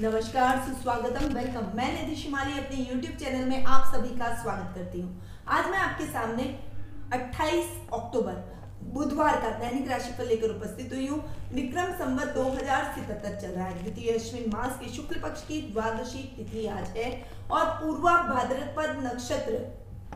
नमस्कार, सुस्वागतम वेलकम। मैं निधि शिमाली, अपने YouTube चैनल में आप सभी का स्वागत करती हूँ। आज मैं आपके सामने 28 अक्टूबर, बुधवार का दैनिक राशि पर लेकर उपस्थित हुई हूँ। विक्रम संवत दो हज़ार चल रहा है। द्वितीय अश्विन मास के शुक्ल पक्ष की द्वादशी तिथि आज है और पूर्वा भाद्रपद नक्षत्र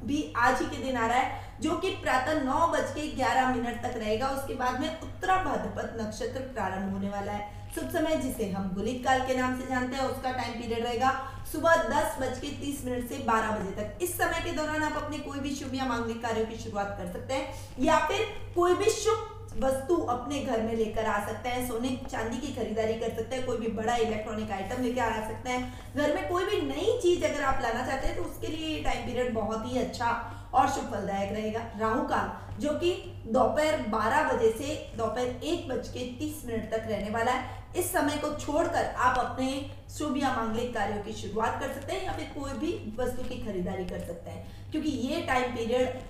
भी आज ही के दिन आ रहा है। जो कि प्रातः नौ बज के ग्यारह मिनट तक रहेगा। उसके बाद में उत्तरा भाद्रपद नक्षत्र प्रारंभ होने वाला है। शुभ समय, जिसे हम गुलिक काल के नाम से जानते हैं, उसका टाइम पीरियड रहेगा सुबह दस बज के तीस मिनट से बारह बजे तक। इस समय के दौरान आप अपने कोई भी शुभ या मांगलिक कार्यों की शुरुआत कर सकते हैं, या फिर कोई भी शुभ वस्तु अपने घर में लेकर आ सकते हैं, सोने, चांदी की खरीदारी कर सकते हैं, कोई भी बड़ा इलेक्ट्रॉनिक आइटम लेकर आ सकते हैं। घर में कोई भी नई चीज़ अगर आप लाना चाहते हैं तो उसके लिए ये टाइम पीरियड बहुत ही अच्छा और शुभ फलदायक रहेगा। राहु काल जो कि दोपहर 12 बजे से दोपहर एक बज के तीस मिनट तक रहने वाला है। इस समय को छोड़कर आप अपने शुभ या मांगलिक कार्यों की शुरुआत कर सकते हैं या फिर कोई भी वस्तु की खरीदारी कर सकते हैं। क्योंकि ये टाइम पीरियड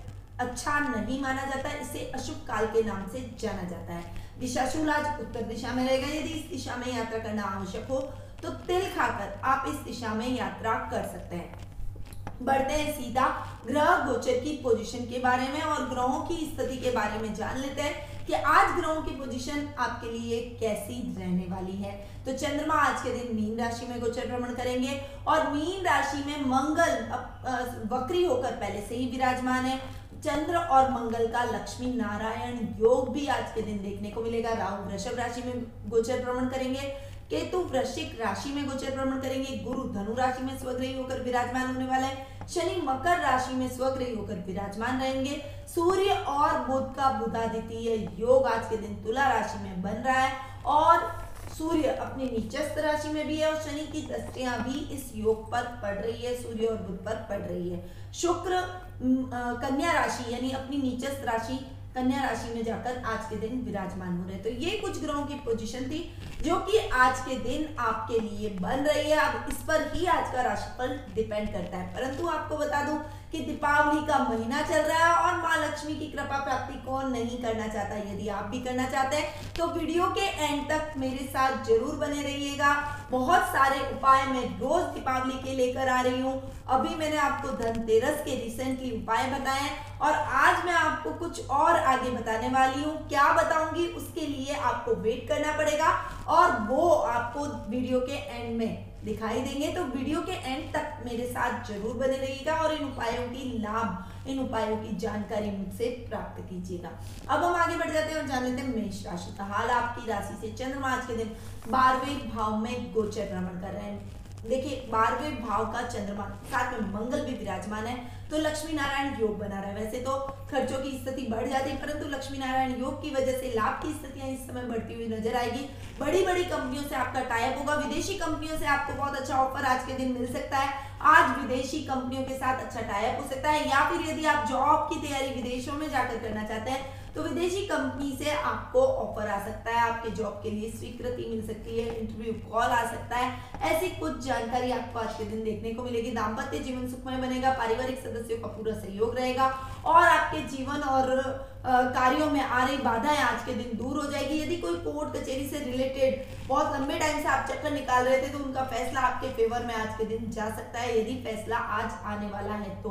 अच्छा नहीं माना जाता, इसे अशुभ काल के नाम से जाना जाता है। दिशाशूल आज उत्तर दिशा में रहेगा। यदि इस दिशा में यात्रा करना आवश्यक हो तो तिल खाकर आप इस दिशा में यात्रा कर सकते हैं। बढ़ते हैं, सीधा ग्रह गोचर की पोजीशन के बारे में और ग्रहों की स्थिति के बारे में जान लेते हैं कि आज ग्रहों की पोजीशन आपके लिए कैसी रहने वाली है। तो चंद्रमा आज के दिन मीन राशि में गोचर भ्रमण करेंगे और मीन राशि में मंगल वक्री होकर पहले से ही विराजमान है। चंद्र और मंगल का लक्ष्मी नारायण योग भी आज के दिन देखने को मिलेगा। राहु वृषभ राशि में गोचर भ्रमण करेंगे, केतु वृश्चिक राशि में गोचर भ्रमण करेंगे, गुरु धनु राशि में स्वग्रही होकर विराजमान होने वाला है। शनि मकर राशि में स्वग्रही होकर विराजमान रहेंगे। सूर्य और बुध का बुधादित्य योग आज के दिन तुला राशि में बन रहा है और सूर्य अपनी नीचस्थ राशि में भी है और शनि की दृष्टियाँ भी इस योग पर पड़ रही है, सूर्य और बुध पर पड़ रही है। शुक्र कन्या राशि यानी अपनी नीचस्थ राशि कन्या राशि में जाकर आज के दिन विराजमान हो रहे तो ये कुछ ग्रहों की पोजीशन थी, जो कि आज के दिन आपके लिए बन रही है। अब इस पर ही आज का राशिफल डिपेंड करता है। परंतु आपको बता दूँ कि दीपावली का महीना चल रहा है और माँ लक्ष्मी की कृपा प्राप्ति कौन नहीं करना चाहता? यदि आप भी करना चाहते हैं तो वीडियो के एंड तक मेरे साथ ज़रूर बने रहिएगा। बहुत सारे उपाय मैं रोज दीपावली के लेकर आ रही हूँ। अभी मैंने आपको धनतेरस के रिसेंटली उपाय बताए और आज मैं आपको कुछ और आगे बताने वाली हूँ। क्या बताऊँगी, उसके लिए आपको वेट करना पड़ेगा और वो आपको वीडियो के एंड में दिखाई देंगे तो वीडियो के एंड तक मेरे साथ ज़रूर बने रहिएगा और इन उपायों की लाभ, इन उपायों की जानकारी मुझसे प्राप्त कीजिएगा। अब हम आगे बढ़ जाते हैं और जान लेते हैं मेष राशि का हाल। आपकी राशि से चंद्रमा आज के दिन बारहवें भाव में गोचर भ्रमण कर रहे हैं। देखिए, बारहवें भाव का चंद्रमा, साथ में मंगल भी विराजमान है तो लक्ष्मी नारायण योग बना रहा है। वैसे तो खर्चों की स्थिति बढ़ जाती है, परंतु लक्ष्मी नारायण योग की वजह से लाभ की स्थितियाँ इस समय बढ़ती हुई नज़र आएगी। बड़ी बड़ी कंपनियों से आपका टाइप होगा, विदेशी कंपनियों से आपको बहुत अच्छा ऑफ़र आज के दिन मिल सकता है। आज विदेशी कंपनियों के साथ अच्छा टाइप हो सकता है, या फिर यदि आप जॉब की तैयारी विदेशों में जाकर करना चाहते हैं तो विदेशी कंपनी से आपको ऑफ़र आ सकता है, आपके जॉब के लिए स्वीकृति मिल सकती है इंटरव्यू कॉल आ सकता है, ऐसी कुछ जानकारी आपको आज के दिन देखने को मिलेगी। दाम्पत्य जीवन सुखमय बनेगा, पारिवारिक सदस्यों का पूरा सहयोग रहेगा और आपके जीवन और कार्यों में आ रही बाधाएँ आज के दिन दूर हो जाएगी। यदि कोई कोर्ट कचेरी से रिलेटेड बहुत लंबे टाइम से आप चक्कर निकाल रहे थे तो उनका फैसला आपके फेवर में आज के दिन जा सकता है। यदि फैसला आज आने वाला है तो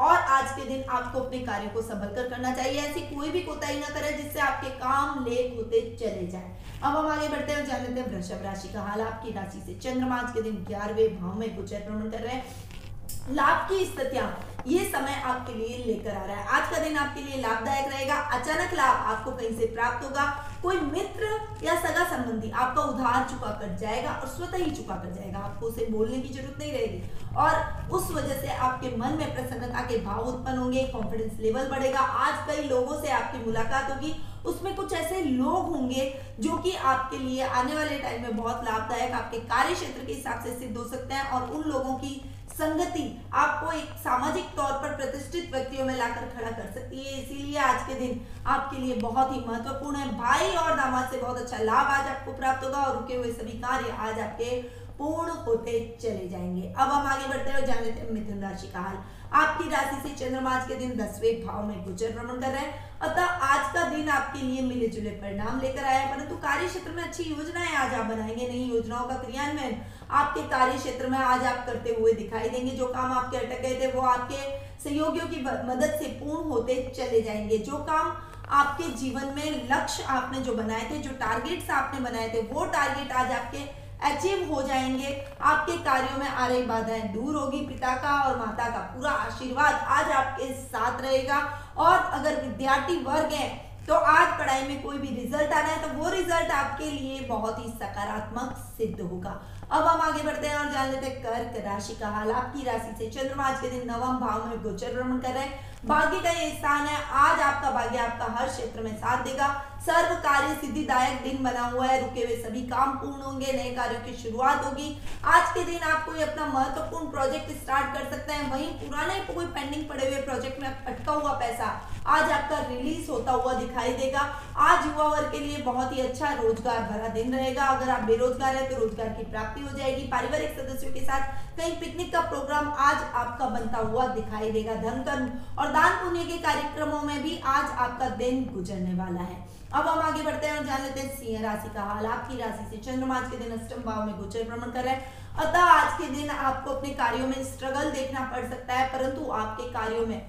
और आज के दिन आपको अपने कार्य को संभल कर करना चाहिए। ऐसी कोई भी कोताही ना करें जिससे आपके काम लेट होते चले जाए। अब हम आगे बढ़ते हैं जान लेते हैं वृषभ राशि का हाल। आपकी राशि से चंद्रमा आज के दिन ग्यारहवें भाव में गोचर भ्रमण कर रहे हैं। लाभ की स्थितियाँ ये समय आपके लिए लेकर आ रहा है। आज का दिन आपके लिए लाभदायक रहेगा, अचानक लाभ आपको कहीं से प्राप्त होगा। कोई मित्र या सगा संबंधी आपका उधार चुका कर जाएगा और स्वतः ही चुका कर जाएगा। आपको उसे बोलने की ज़रूरत नहीं रहेगी और उस वजह से आपके मन में प्रसन्नता के भाव उत्पन्न होंगे कॉन्फिडेंस लेवल बढ़ेगा। आज कई लोगों से आपकी मुलाकात होगी। उसमें कुछ ऐसे लोग होंगे जो कि आपके लिए आने वाले टाइम में बहुत लाभदायक, आपके कार्य क्षेत्र के हिसाब से सिद्ध हो सकते हैं और उन लोगों की संगति आपको एक सामाजिक तौर पर प्रतिष्ठित व्यक्तियों में लाकर खड़ा कर सकती है। इसीलिए आज के दिन आपके लिए बहुत ही महत्वपूर्ण है। भाई और दामाद से बहुत अच्छा लाभ आज आपको प्राप्त होगा और रुके हुए सभी कार्य आज आपके पूर्ण होते चले जाएँगे। अब हम आगे बढ़ते हैं जान लेते हैं मिथुन राशि का हाल। आपकी राशि से चंद्रमा आज के दिन दसवें भाव में गोचर भ्रमण कर रहे हैं। अतः आज का दिन आपके लिए मिले जुले परिणाम लेकर आया परंतु कार्य क्षेत्र में अच्छी योजनाएँ आज आप बनाएँगे। नई योजनाओं का क्रियान्वयन आपके कार्य क्षेत्र में आज आप करते हुए दिखाई देंगे। जो काम आपके अटक गए थे, वो आपके सहयोगियों की मदद से पूर्ण होते चले जाएँगे। जो काम आपके जीवन में लक्ष्य आपने जो बनाए थे, जो टारगेट्स आपने बनाए थे, वो टारगेट आज आपके अचीव हो जाएँगे। आपके कार्यों में आ रही बाधाएँ दूर होगी। पिता का और माता का पूरा आशीर्वाद आज आपके साथ रहेगा। और अगर विद्यार्थी वर्ग है तो आज पढ़ाई में कोई भी रिज़ल्ट आ रहा है तो वो रिज़ल्ट आपके लिए बहुत ही सकारात्मक सिद्ध होगा। अब हम आगे बढ़ते हैं और जान लेते हैं कर्क राशि का हाल। आपकी राशि से चंद्रमा आज के दिन नवम भाव में गोचर भ्रमण कर रहे हैं। भाग्य का ये स्थान है। आज आपका भाग्य आपका हर क्षेत्र में साथ देगा। सर्व कार्य सिद्धिदायक दिन बना हुआ है। रुके हुए सभी काम पूर्ण होंगे, नए कार्यों की शुरुआत होगी। आज के दिन आप कोई अपना महत्वपूर्ण प्रोजेक्ट स्टार्ट कर सकते हैं। वहीं पुराने कोई पेंडिंग पड़े हुए प्रोजेक्ट में अटका हुआ पैसा आज आपका रिलीज़ होता हुआ दिखाई देगा। आज युवा वर्ग के लिए बहुत ही अच्छा रोज़गार भरा दिन रहेगा। अगर आप बेरोजगार है तो रोज़गार की प्राप्ति हो जाएगी। पारिवारिक सदस्यों के साथ कहीं पिकनिक का प्रोग्राम आज आपका बनता हुआ दिखाई देगा। धन कर्म और दान पुण्य के कार्यक्रमों में भी आज आपका दिन गुजरने वाला है। अब हम आगे बढ़ते हैं और जान लेते हैं सिंह राशि का हाल। आपकी राशि से चंद्रमा आज के दिन अष्टम भाव में गोचर भ्रमण कर रहे हैं। अतः आज के दिन आपको अपने कार्यों में स्ट्रगल देखना पड़ सकता है, परंतु आपके कार्यों में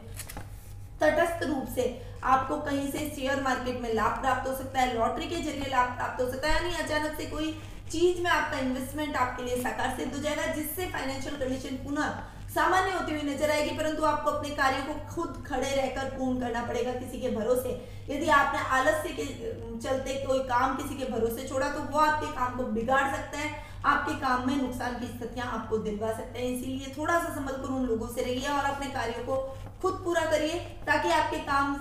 तटस्थ रूप से आपको कहीं से शेयर मार्केट में लाभ प्राप्त हो सकता है लॉटरी के ज़रिए लाभ प्राप्त हो सकता है, यानी अचानक से कोई चीज़ में आपका इन्वेस्टमेंट आपके लिए साकार सिद्ध हो जाएगा, जिससे फाइनेंशियल कंडीशन पुनः सामान्य होती हुई नज़र आएगी, परंतु आपको अपने कार्य को खुद खड़े रहकर पूर्ण करना पड़ेगा किसी के भरोसे। यदि आपने आलस्य के चलते कोई काम किसी के भरोसे छोड़ा तो वो आपके काम को बिगाड़ सकते हैं। आपके काम में नुकसान की स्थितियाँ आपको दिलवा सकते हैं। इसीलिए थोड़ा सा संभल कर उन लोगों से रहिए और अपने कार्यों को खुद पूरा करिए, ताकि आपके काम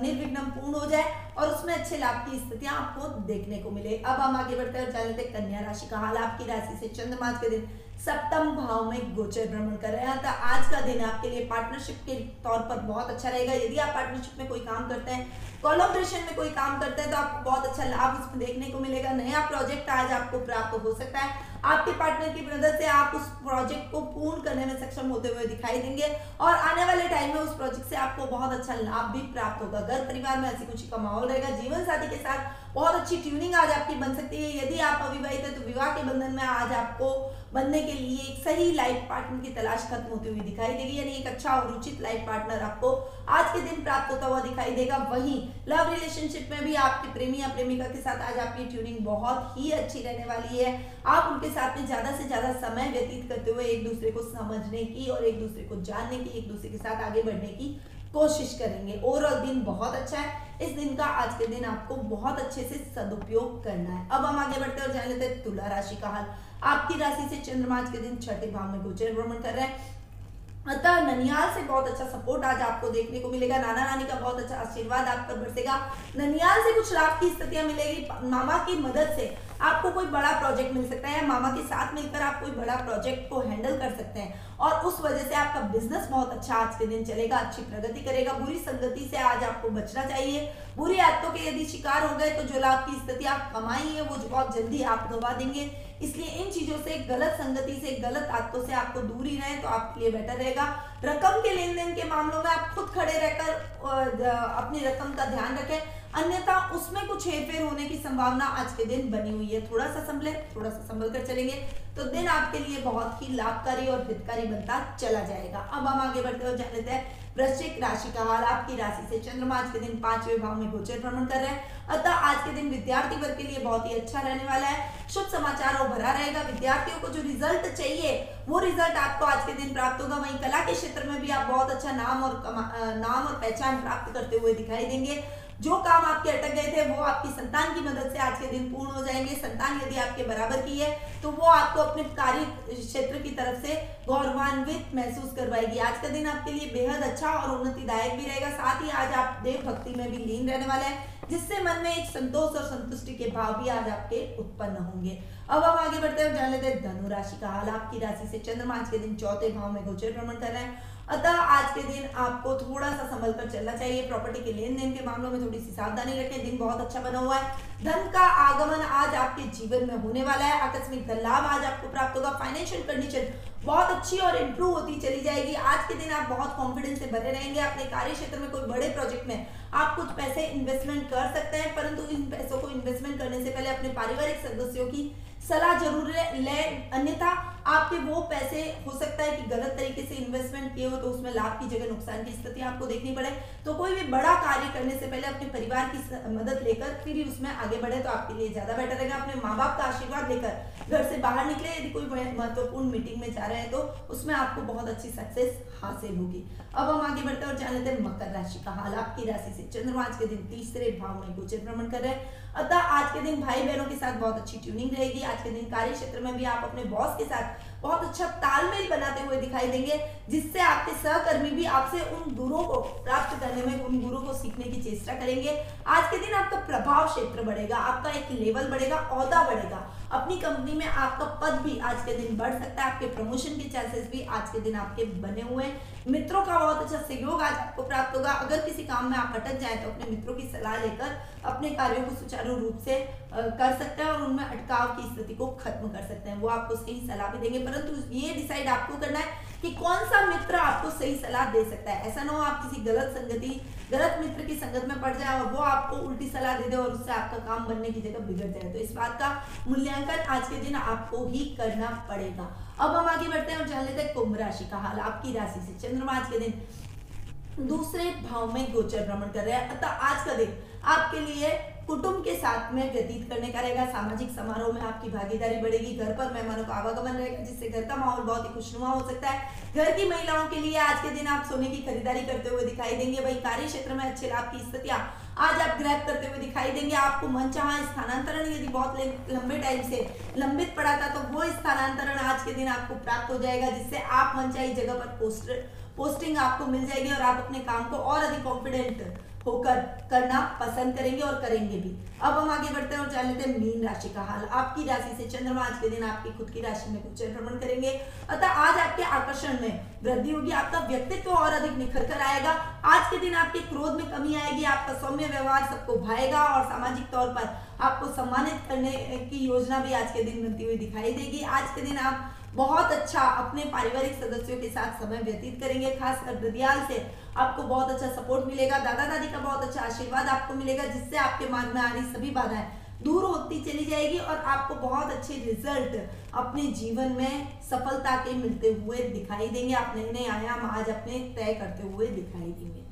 निर्विघ्न पूर्ण हो जाए और उसमें अच्छे लाभ की स्थितियाँ आपको देखने को मिले। अब हम आगे बढ़ते हैं और चलते कन्या राशि का हाल। आपकी राशि से चंद्रमा के दिन सप्तम भाव में गोचर भ्रमण कर रहे हैं। तो आज का दिन आपके लिए पार्टनरशिप के तौर पर बहुत अच्छा रहेगा। यदि आप पार्टनरशिप में कोई काम करते हैं कोलोब्रेशन में कोई काम करते हैं तो आपको बहुत अच्छा लाभ उसमें देखने को मिलेगा। नया प्रोजेक्ट आज आपको प्राप्त हो सकता है। आपके पार्टनर की मदद से आप उस प्रोजेक्ट को पूर्ण करने में सक्षम होते हुए दिखाई देंगे और आने वाले टाइम में उस प्रोजेक्ट से आपको बहुत अच्छा लाभ भी प्राप्त होगा। घर परिवार में ऐसी खुशी का माहौल रहेगा। जीवन साथी के साथ बहुत अच्छी ट्यूनिंग आज आपकी बन सकती है। यदि आप अविवाहित है तो विवाह के बंधन में आज आपको बनने के लिए एक सही लाइफ पार्टनर की तलाश खत्म होती हुई दिखाई देगी, यानी एक अच्छा और उचित लाइफ पार्टनर आपको आज के दिन प्राप्त होता हुआ दिखाई देगा। वहीं लव रिलेशनशिप में भी आपके प्रेमी या प्रेमिका के साथ आज आपकी ट्यूनिंग बहुत ही अच्छी रहने वाली है। आप उनके साथ में ज़्यादा से ज़्यादा समय व्यतीत करते हुए एक दूसरे को समझने की और एक दूसरे को जानने की, एक दूसरे के साथ आगे बढ़ने की कोशिश करेंगे। ओवरऑल दिन बहुत अच्छा है। इस दिन का आज के दिन आपको बहुत अच्छे से सदुपयोग करना है। अब हम आगे बढ़ते और जान लेते हैं तुला राशि का हाल। आपकी राशि से चंद्रमा आज के दिन छठे भाव में गोचर भ्रमण कर रहे हैं। अतः ननियाल से बहुत अच्छा सपोर्ट आज आपको देखने को मिलेगा। नाना नानी का बहुत अच्छा आशीर्वाद आप पर बरसेगा। ननियाल से कुछ लाभ की स्थितियाँ मिलेगी। मामा की मदद से आपको कोई बड़ा प्रोजेक्ट मिल सकता है, मामा के साथ मिलकर आप कोई बड़ा प्रोजेक्ट को हैंडल कर सकते हैं। और उस वजह से आपका बिज़नेस बहुत अच्छा आज के दिन चलेगा, अच्छी प्रगति करेगा, बुरी संगति से आज आपको बचना चाहिए। बुरी आदतों के यदि शिकार हो गए तो जो लाभ की स्थिति आप कमाई है, वो बहुत जल्दी आप गवा देंगे। इसलिए इन चीज़ों से, गलत संगति से, गलत आदतों से आपको दूर ही रहे तो आपके लिए बेटर रहेगा। रकम के लेन देन के मामलों में आप खुद खड़े रहकर अपनी रकम का ध्यान रखें। अन्यथा उसमें कुछ हेरफेर होने की संभावना आज के दिन बनी हुई है। थोड़ा सा संभले थोड़ा सा संभल कर चलेंगे। तो दिन आपके लिए बहुत ही लाभकारी और हितकारी बनता चला जाएगा। अब हम आगे बढ़ते हुए जान लेते हैं वृश्चिक राशि का हाल, आपकी राशि से चंद्रमा आज के दिन पाँचवें भाव में गोचर भ्रमण कर रहे हैं। अतः आज के दिन विद्यार्थी वर्ग के लिए बहुत ही अच्छा रहने वाला है। शुभ समाचार और भरा रहेगा। विद्यार्थियों को जो रिज़ल्ट चाहिए, वो रिज़ल्ट आपको आज के दिन प्राप्त होगा। वहीं कला के क्षेत्र में भी आप बहुत अच्छा नाम और नाम और पहचान प्राप्त करते हुए दिखाई देंगे। जो काम आपके अटक गए थे, वो आपकी संतान की मदद से आज के दिन पूर्ण हो जाएँगे। संतान यदि आपके बराबर की है तो वो आपको अपने कार्य क्षेत्र की तरफ़ से गौरवान्वित महसूस करवाएगी। आज का दिन आपके लिए बेहद अच्छा और उन्नतिदायक भी रहेगा। साथ ही आज आप देव भक्ति में भी लीन रहने वाले हैं, जिससे मन में एक संतोष और संतुष्टि के भाव भी आज आपके उत्पन्न होंगे। अब हम आगे बढ़ते हैं। जान लेते हैं, धनु राशि का हाल। आपकी राशि से चंद्रमा आज के दिन चौथे भाव में गोचर भ्रमण कर रहे हैं। अतः आज के दिन आपको थोड़ा सा संभल कर चलना चाहिए। प्रॉपर्टी के लेन देन के मामलों में थोड़ी सी सावधानी रखें। दिन बहुत अच्छा बना हुआ है। धन का आगमन आज आपके जीवन में होने वाला है। आकस्मिक धन लाभ आज आपको प्राप्त होगा। फाइनेंशियल कंडीशन बहुत अच्छी और इंप्रूव होती चली जाएगी। आज के दिन आप बहुत कॉन्फिडेंस से भरे रहेंगे। अपने कार्य क्षेत्र में कोई बड़े प्रोजेक्ट में आप कुछ पैसे इन्वेस्टमेंट कर सकते हैं। परंतु इन पैसों को इन्वेस्टमेंट करने से पहले अपने पारिवारिक सदस्यों की सलाह ज़रूर ले। अन्यथा आपके वो पैसे, हो सकता है कि गलत तरीके से इन्वेस्टमेंट किए हो तो उसमें लाभ की जगह नुकसान की स्थिति आपको देखनी पड़े। तो कोई भी बड़ा कार्य करने से पहले अपने परिवार की मदद लेकर फिर ही उसमें आगे बढ़े तो आपके लिए ज़्यादा बेटर रहेगा। अपने माँ बाप का आशीर्वाद लेकर घर से बाहर निकले, यदि कोई महत्वपूर्ण मीटिंग में जा रहे हैं तो उसमें आपको बहुत अच्छी सक्सेस हासिल होगी। अब हम आगे बढ़ते और जान लेते हैं मकर राशि का हाल। आपकी राशि से चंद्रमा आज के दिन तीसरे भाव में गोचर भ्रमण कर रहे हैं। अतः आज के दिन भाई बहनों के साथ बहुत अच्छी ट्यूनिंग रहेगी। आज के दिन कार्य क्षेत्र में भी आप अपने बॉस के साथ बहुत अच्छा तालमेल बनाते हुए दिखाई देंगे। जिससे आपके सहकर्मी भी आपसे उन गुरुओं को प्राप्त करने में, उन गुरु को सीखने की चेष्टा करेंगे। आज के दिन आपका प्रभाव क्षेत्र बढ़ेगा, आपका एक लेवल बढ़ेगा औदा बढ़ेगा। अपनी कंपनी में आपका पद भी आज के दिन बढ़ सकता है, आपके प्रमोशन के चांसेस भी आज के दिन आपके बने हुए हैं। मित्रों का बहुत अच्छा सहयोग आज आपको प्राप्त होगा। अगर किसी काम में आप अटक जाए तो अपने मित्रों की सलाह लेकर अपने कार्यों को सुचारू रूप से कर सकते हैं और उनमें अटकाव की स्थिति को खत्म कर सकते हैं। वो आपको सही सलाह भी देंगे। परंतु ये डिसाइड आपको करना है कि कौन सा मित्र आपको सही सलाह दे सकता है? ऐसा ना हो आप किसी गलत संगति, गलत मित्र की संगत में पड़ जाए और वो आपको उल्टी सलाह दे दे और उससे आपका काम बनने की जगह बिगड़ जाए। तो इस बात का मूल्यांकन आज के दिन आपको ही करना पड़ेगा। अब हम आगे बढ़ते हैं और जान लेते हैं कुंभ राशि का हाल आपकी राशि से। चंद्रमा आज के दिन दूसरे भाव में गोचर भ्रमण कर रहे हैं। अतः आज का दिन आपके लिए कुटुंब के साथ में व्यतीत करने का रहेगा। सामाजिक समारोह में आपकी भागीदारी बढ़ेगी। घर पर मेहमानों का आवागमन रहेगा, जिससे घर का माहौल बहुत ही खुशनुमा हो सकता है। घर की महिलाओं के लिए आज के दिन आप सोने की खरीदारी करते हुए दिखाई देंगे। वही कार्य क्षेत्र में अच्छे लाभ की स्थितियाँ आज आप ग्रैप करते हुए दिखाई देंगे। आपको मन चाह स्थानांतरण यदि बहुत लंबे टाइम से लंबित पड़ा था तो वो स्थानांतरण आज के दिन आपको प्राप्त हो जाएगा, जिससे आप मनचाही जगह पर पोस्ट पोस्टिंग आपको मिल जाएगी और आप अपने काम को और अधिक कॉन्फिडेंट होकर करना पसंद करेंगे और करेंगे भी। अब हम आगे बढ़ते हैं और जान लेते हैं मीन राशि का हाल। आपकी राशि से चंद्रमा आज के दिन आपकी खुद की राशि में गोचर भ्रमण करेंगे। अतः आज आपके आकर्षण में वृद्धि होगी, आपका व्यक्तित्व और अधिक निखर कर आएगा। आज के दिन आपके क्रोध में कमी आएगी, आपका सौम्य व्यवहार सबको भाएगा और सामाजिक तौर पर आपको सम्मानित करने की योजना भी आज के दिन बनती हुई दिखाई देगी। आज के दिन आप बहुत अच्छा अपने पारिवारिक सदस्यों के साथ समय व्यतीत करेंगे, खासकर ददियाल से। आपको बहुत अच्छा सपोर्ट मिलेगा दादा दादी का बहुत अच्छा आशीर्वाद आपको मिलेगा, जिससे आपके मार्ग में आ रही सभी बाधाएँ दूर होती चली जाएगी और आपको बहुत अच्छे रिज़ल्ट अपने जीवन में सफलता के मिलते हुए दिखाई देंगे। आप नए नए आयाम आज अपने तय करते हुए दिखाई देंगे।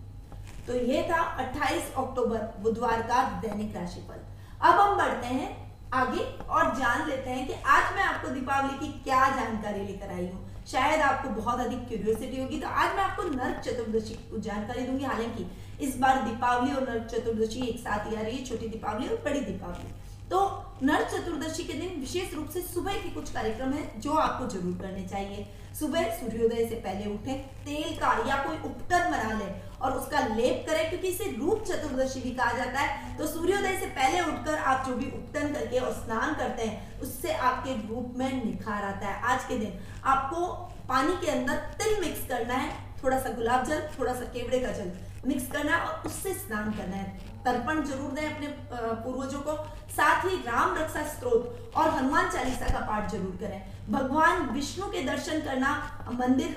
तो ये था 28 अक्टूबर बुधवार का दैनिक राशिफल। अब हम बढ़ते हैं आगे और जान लेते हैं कि आज मैं आपको दीपावली की क्या जानकारी लेकर आई हूँ। शायद आपको बहुत अधिक क्यूरियोसिटी होगी तो आज मैं आपको नर्क चतुर्दशी की कुछ जानकारी दूँगी। हालाँकि इस बार दीपावली और नर्क चतुर्दशी एक साथ ही आ रही है, छोटी दीपावली और बड़ी दीपावली। तो नर चतुर्दशी के दिन विशेष रूप से सुबह के कुछ कार्यक्रम है जो आपको ज़रूर करने चाहिए। सुबह सूर्योदय से पहले उठे, तेल का या कोई उपटन बना ले और उसका लेप करें, क्योंकि इसे रूप चतुर्दशी भी कहा जाता है। तो सूर्योदय से पहले उठकर आप जो भी उपटन करके और स्नान करते हैं, उससे आपके रूप में निखार आता है। आज के दिन आपको पानी के अंदर तिल मिक्स करना है। थोड़ा सा गुलाब जल थोड़ा सा केवड़े का जल मिक्स करना है और उससे स्नान करना है। तर्पण ज़रूर दें अपने पूर्वजों को। साथ ही राम रक्षा स्त्रोत और हनुमान चालीसा का पाठ ज़रूर करें। भगवान विष्णु के दर्शन करना, मंदिर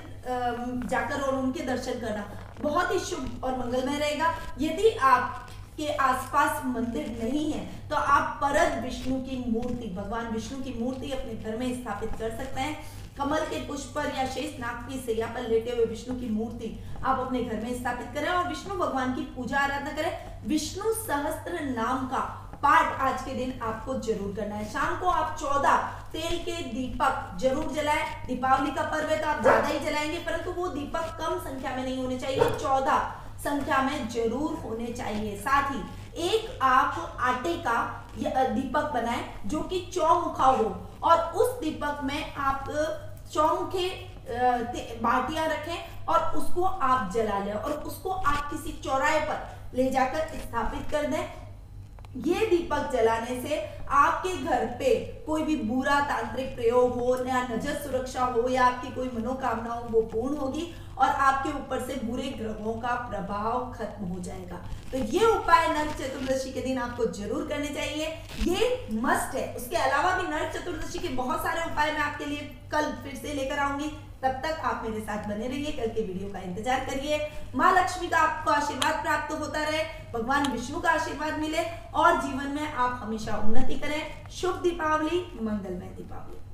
जाकर और उनके दर्शन करना बहुत ही शुभ और मंगलमय रहेगा। यदि आप के आसपास मंदिर नहीं है तो आप परद विष्णु की मूर्ति, भगवान विष्णु की मूर्ति अपने घर में स्थापित कर सकते हैं। कमल के पुष्प पर या शेष नाग की सैया पर लेटे हुए विष्णु की मूर्ति आप अपने घर में स्थापित करें और विष्णु भगवान की पूजा आराधना करें। विष्णु सहस्त्र नाम का पाठ आज के दिन आपको ज़रूर करना है। शाम को आप चौदह तेल के दीपक ज़रूर जलाएँ। दीपावली का पर्व है तो आप ज़्यादा ही जलाएँगे, परंतु वो दीपक कम संख्या में नहीं होने चाहिए, चौदह संख्या में ज़रूर होने चाहिए। साथ ही एक आप आटे का दीपक बनाए जो कि चौमुखा हो, और उस दीपक में आप चौमुखे बाटियाँ रखें और उसको आप जला लें और उसको आप किसी चौराहे पर ले जाकर स्थापित कर दें। ये दीपक जलाने से आपके घर पे कोई भी बुरा तांत्रिक प्रयोग हो या नज़र सुरक्षा हो, या आपकी कोई मनोकामना हो वो पूर्ण होगी और आपके ऊपर से बुरे ग्रहों का प्रभाव खत्म हो जाएगा। तो ये उपाय नरक चतुर्दशी के दिन आपको ज़रूर करने चाहिए। ये मस्ट है। उसके अलावा भी नरक चतुर्दशी के बहुत सारे उपाय मैं आपके लिए कल फिर से लेकर आऊँगी। तब तक आप मेरे साथ बने रहिए, कल के वीडियो का इंतज़ार करिए। माँ लक्ष्मी का आपको आशीर्वाद प्राप्त होता रहे, भगवान विष्णु का आशीर्वाद मिले, और जीवन में आप हमेशा उन्नति करें। शुभ दीपावली, मंगलमय दीपावली।